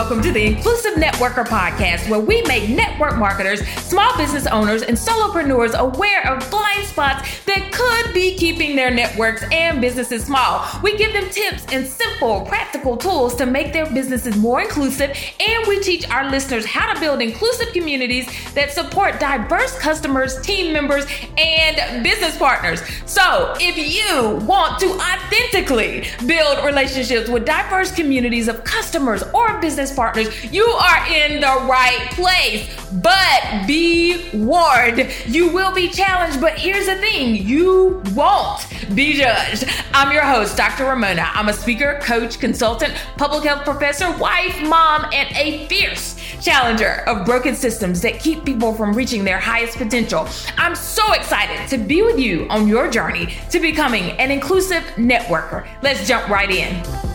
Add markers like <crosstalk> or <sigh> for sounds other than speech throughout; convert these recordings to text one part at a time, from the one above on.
welcome to the Inclusive Networker podcast, where we make network marketers, small business owners, and solopreneurs aware of blind spots that could be keeping their networks and businesses small. We give them tips and simple, practical tools to make their businesses more inclusive, and we teach our listeners how to build inclusive communities that support diverse customers, team members, and business partners. So, if you want to authentically build relationships with diverse communities of customers or business partners, you are in the right place. But be warned, you will be challenged. But here's the thing you won't be judged. I'm your host, Dr. Raymona. I'm a speaker, coach, consultant, public health professor, wife, mom, and a fierce challenger of broken systems that keep people from reaching their highest potential. I'm so excited to be with you on your journey to becoming an inclusive networker. Let's jump right in.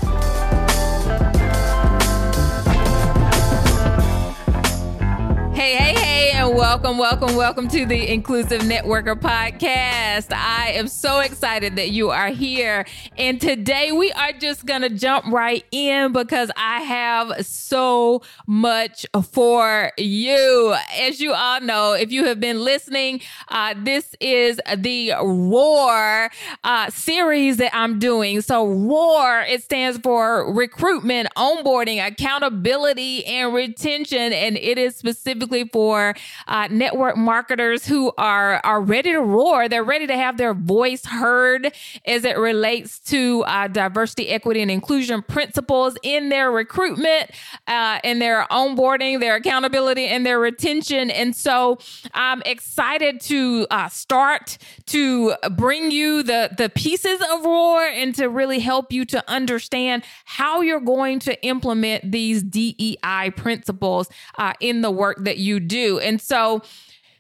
Hey, hey, hey, and welcome, welcome, welcome to the Inclusive Networker podcast. I am so excited that you are here. And today we are just going to jump right in because I have so much for you. As you all know, if you have been listening, uh, this is the ROAR uh, series that I'm doing. So, ROAR, it stands for recruitment, onboarding, accountability, and retention. And it is specifically specifically for uh, network marketers who are are ready to roar. They're ready to have their voice heard as it relates to uh, diversity, equity, and inclusion principles in their recruitment, uh, in their onboarding, their accountability, and their retention. And so I'm excited to uh, start to bring you the the pieces of roar and to really help you to understand how you're going to implement these DEI principles uh, in the work that you do. And so,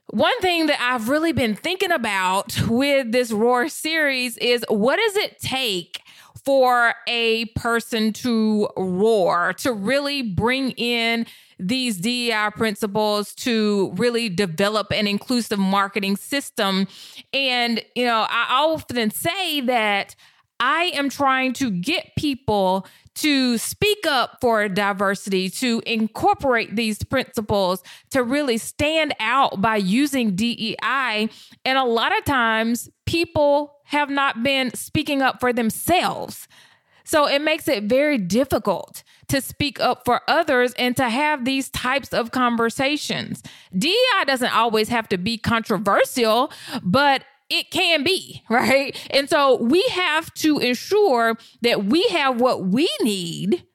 one thing that I've really been thinking about with this Roar series is what does it take for a person to roar, to really bring in these DEI principles to really develop an inclusive marketing system. And, you know, I often say that I am trying to get people to speak up for diversity, to incorporate these principles, to really stand out by using DEI. And a lot of times, people have not been speaking up for themselves. So it makes it very difficult to speak up for others and to have these types of conversations. DEI doesn't always have to be controversial, but it can be, right? And so we have to ensure that we have what we need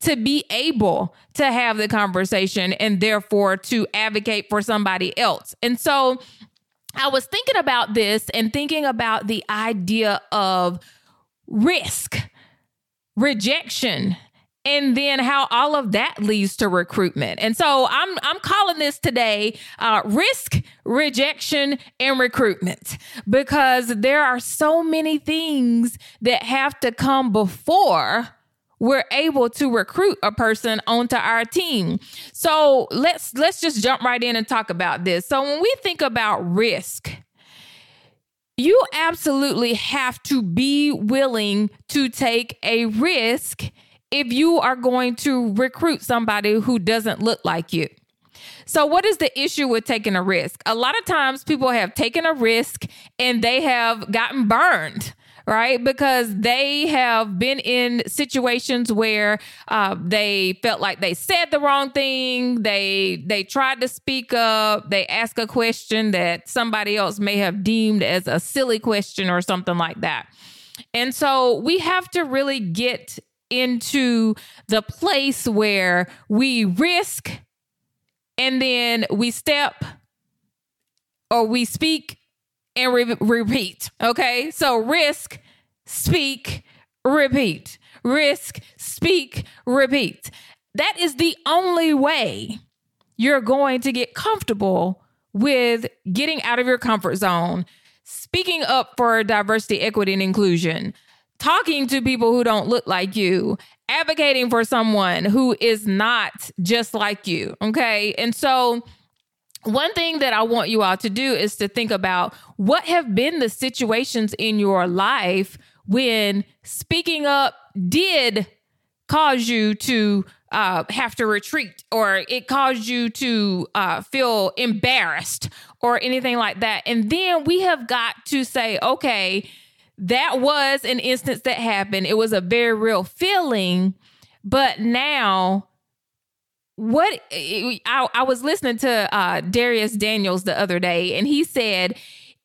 to be able to have the conversation and therefore to advocate for somebody else. And so I was thinking about this and thinking about the idea of risk, rejection, and then how all of that leads to recruitment. And so I'm I'm calling this today uh, risk, rejection, and recruitment because there are so many things that have to come before we're able to recruit a person onto our team. So let's let's just jump right in and talk about this. So when we think about risk, you absolutely have to be willing to take a risk if you are going to recruit somebody who doesn't look like you. So, what is the issue with taking a risk? A lot of times people have taken a risk and they have gotten burned right? Because they have been in situations where uh, they felt like they said the wrong thing. They they tried to speak up. They asked a question that somebody else may have deemed as a silly question or something like that. And so we have to really get into the place where we risk and then we step or we speak and re- repeat. Okay. So risk, speak, repeat. Risk, speak, repeat. That is the only way you're going to get comfortable with getting out of your comfort zone, speaking up for diversity, equity, and inclusion, talking to people who don't look like you, advocating for someone who is not just like you. Okay. And so, one thing that I want you all to do is to think about what have been the situations in your life when speaking up did cause you to uh, have to retreat or it caused you to uh, feel embarrassed or anything like that. And then we have got to say, okay, that was an instance that happened. It was a very real feeling. But now, what I, I was listening to uh, Dharius Daniels the other day, and he said,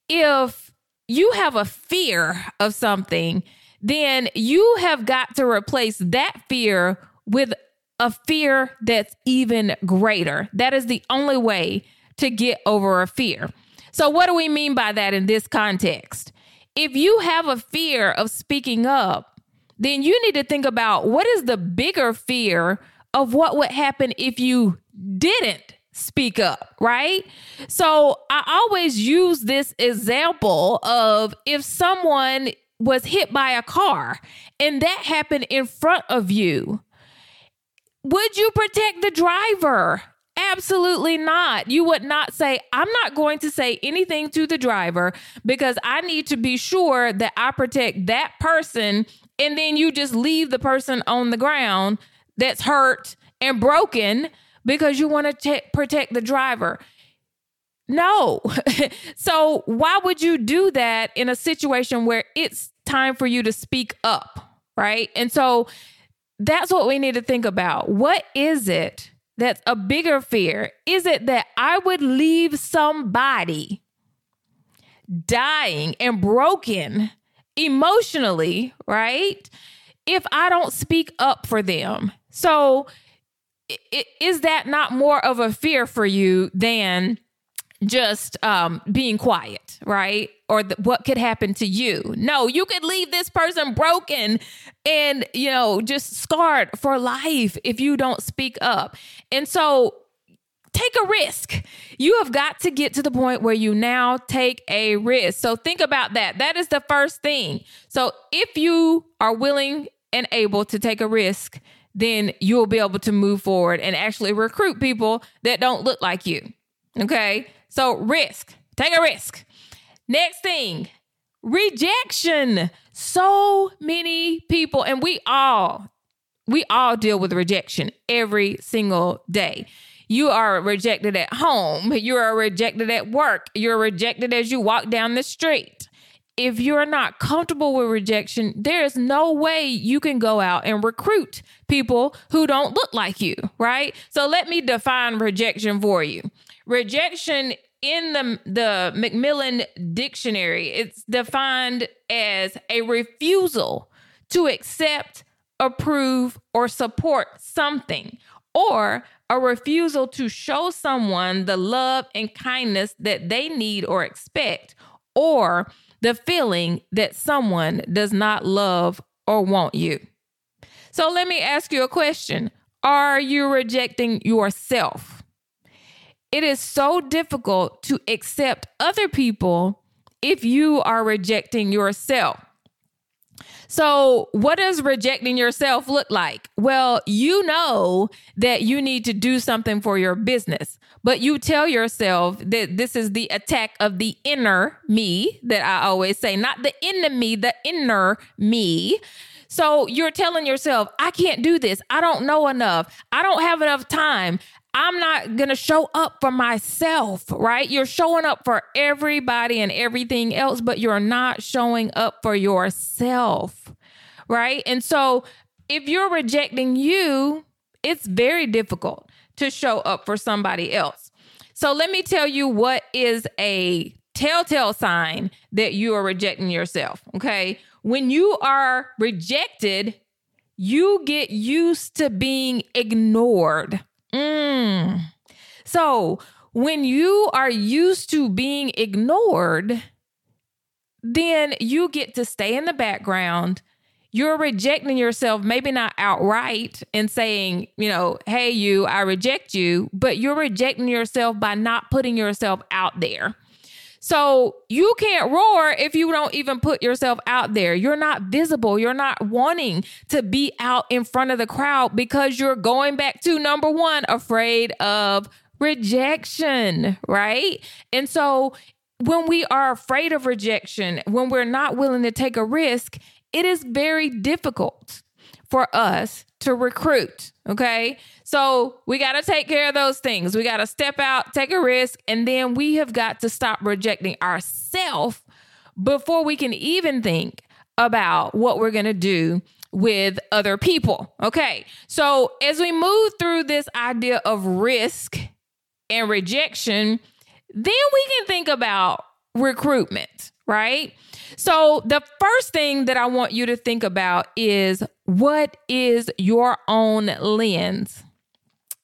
if you have a fear of something, then you have got to replace that fear with a fear that's even greater. That is the only way to get over a fear. So, what do we mean by that in this context? If you have a fear of speaking up, then you need to think about what is the bigger fear of what would happen if you didn't speak up, right? So I always use this example of if someone was hit by a car and that happened in front of you, would you protect the driver? Absolutely not. You would not say, I'm not going to say anything to the driver because I need to be sure that I protect that person. And then you just leave the person on the ground that's hurt and broken because you want to protect the driver. No. <laughs> so, why would you do that in a situation where it's time for you to speak up? Right. And so, that's what we need to think about. What is it that's a bigger fear? Is it that I would leave somebody dying and broken emotionally, right? If I don't speak up for them. So, is that not more of a fear for you than just um, being quiet, right? Or th- what could happen to you? No, you could leave this person broken and, you know, just scarred for life if you don't speak up. And so take a risk. You have got to get to the point where you now take a risk. So think about that. That is the first thing. So if you are willing and able to take a risk, then you'll be able to move forward and actually recruit people that don't look like you. Okay. So risk, take a risk. Next thing, rejection. So many people, and we all, we all deal with rejection every single day. You are rejected at home. You are rejected at work. You're rejected as you walk down the street if you're not comfortable with rejection, there is no way you can go out and recruit people who don't look like you, right? So let me define rejection for you. Rejection in the the Macmillan dictionary, it's defined as a refusal to accept, approve, or support something, or a refusal to show someone the love and kindness that they need or expect, or the feeling that someone does not love or want you. So let me ask you a question Are you rejecting yourself? It is so difficult to accept other people if you are rejecting yourself. So, what does rejecting yourself look like? Well, you know that you need to do something for your business, but you tell yourself that this is the attack of the inner me that I always say, not the enemy, the inner me. So you're telling yourself, I can't do this. I don't know enough. I don't have enough time. I'm not going to show up for myself, right? You're showing up for everybody and everything else, but you're not showing up for yourself, right? And so if you're rejecting you, it's very difficult to show up for somebody else. So let me tell you what is a telltale sign that you are rejecting yourself, okay? When you are rejected, you get used to being ignored Mm. So when you are used to being ignored, then you get to stay in the background. You're rejecting yourself, maybe not outright and saying, you know, hey, you, I reject you, but you're rejecting yourself by not putting yourself out there. So you can't roar if you don't even put yourself out there. You're not visible. You're not wanting to be out in front of the crowd because you're going back to number one, afraid of rejection, right? And so when we are afraid of rejection, when we're not willing to take a risk, it is very difficult for us to recruit. Okay. So we got to take care of those things. We got to step out, take a risk, and then we have got to stop rejecting ourselves before we can even think about what we're going to do with other people. Okay. So as we move through this idea of risk and rejection, then we can think about recruitment, right? So the first thing that I want you to think about is what is your own lens?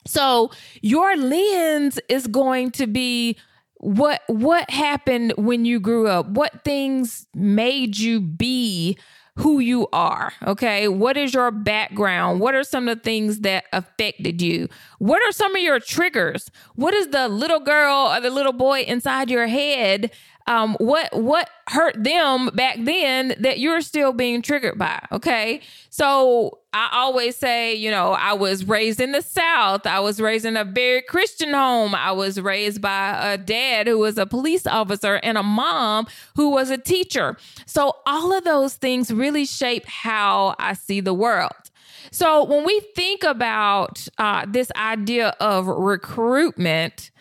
So your lens is going to be what what happened when you grew up? What things made you be who you are. Okay. What is your background? What are some of the things that affected you? What are some of your triggers? What is the little girl or the little boy inside your head um, what what hurt them back then that you're still being triggered by. Okay, so I always say, you know, I was raised in the South. I was raised in a very Christian home. I was raised by a dad who was a police officer and a mom who was a teacher. So all of those things really shape how I see the world. So when we think about uh, this idea of recruitment,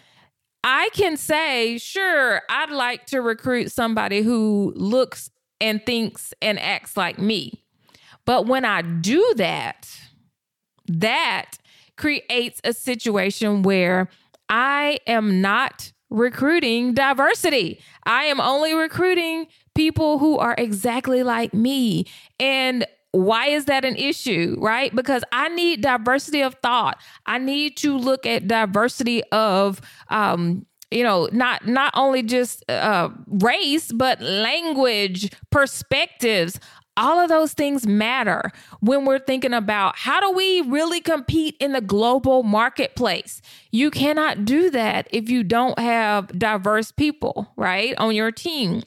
I can say, sure, I'd like to recruit somebody who looks and thinks and acts like me. But when I do that, that creates a situation where I am not recruiting diversity. I am only recruiting people who are exactly like me. And why is that an issue, right? Because I need diversity of thought. I need to look at diversity of, um, you know, not not only just uh, race, but language, perspectives. All of those things matter when we're thinking about how do we really compete in the global marketplace. You cannot do that if you don't have diverse people, right, on your team.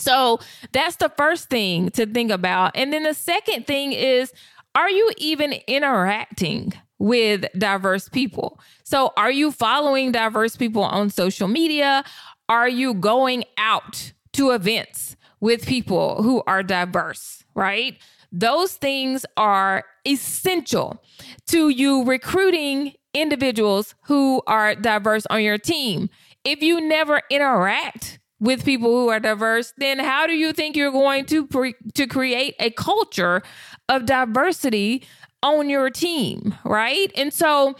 So that's the first thing to think about. And then the second thing is are you even interacting with diverse people? So are you following diverse people on social media? Are you going out to events with people who are diverse, right? Those things are essential to you recruiting individuals who are diverse on your team. If you never interact with people who are diverse, then how do you think you're going to pre- to create a culture of diversity on your team, right? And so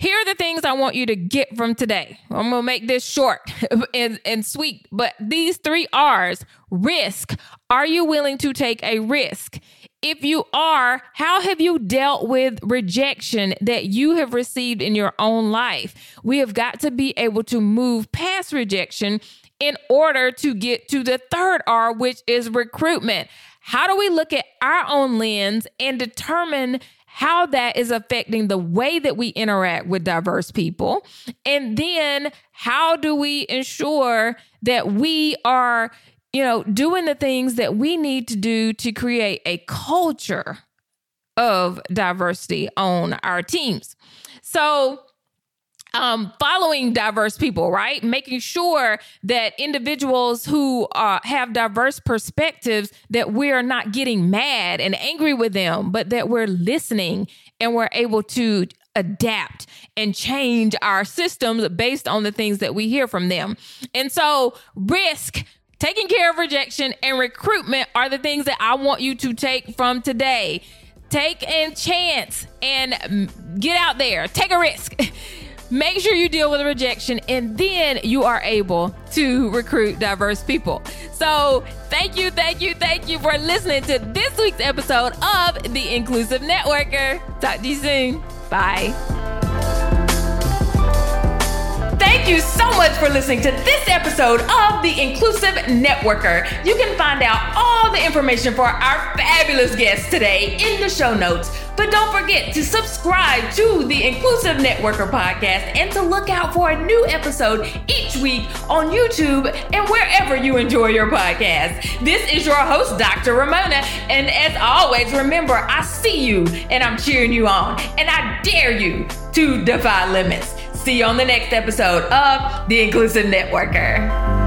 here are the things I want you to get from today. I'm going to make this short <laughs> and, and sweet, but these three R's risk. Are you willing to take a risk? If you are, how have you dealt with rejection that you have received in your own life? We have got to be able to move rejection in order to get to the third R, which is recruitment. How do we look at our own lens and determine how that is affecting the way that we interact with diverse people? And then how do we ensure that we are, you know, doing the things that we need to do to create a culture of diversity on our teams? So, um, following diverse people, right? Making sure that individuals who uh, have diverse perspectives that we are not getting mad and angry with them, but that we're listening and we're able to adapt and change our systems based on the things that we hear from them. And so, risk. Taking care of rejection and recruitment are the things that I want you to take from today. Take a chance and get out there. Take a risk. <laughs> Make sure you deal with rejection, and then you are able to recruit diverse people. So, thank you, thank you, thank you for listening to this week's episode of The Inclusive Networker. Talk to you soon. Bye. Thank you so much for listening to this episode of The Inclusive Networker. You can find out all the information for our fabulous guests today in the show notes. But don't forget to subscribe to the Inclusive Networker podcast and to look out for a new episode each week on YouTube and wherever you enjoy your podcast. This is your host, Dr. Raymona. And as always, remember, I see you and I'm cheering you on. And I dare you to defy limits. See you on the next episode of The Inclusive Networker.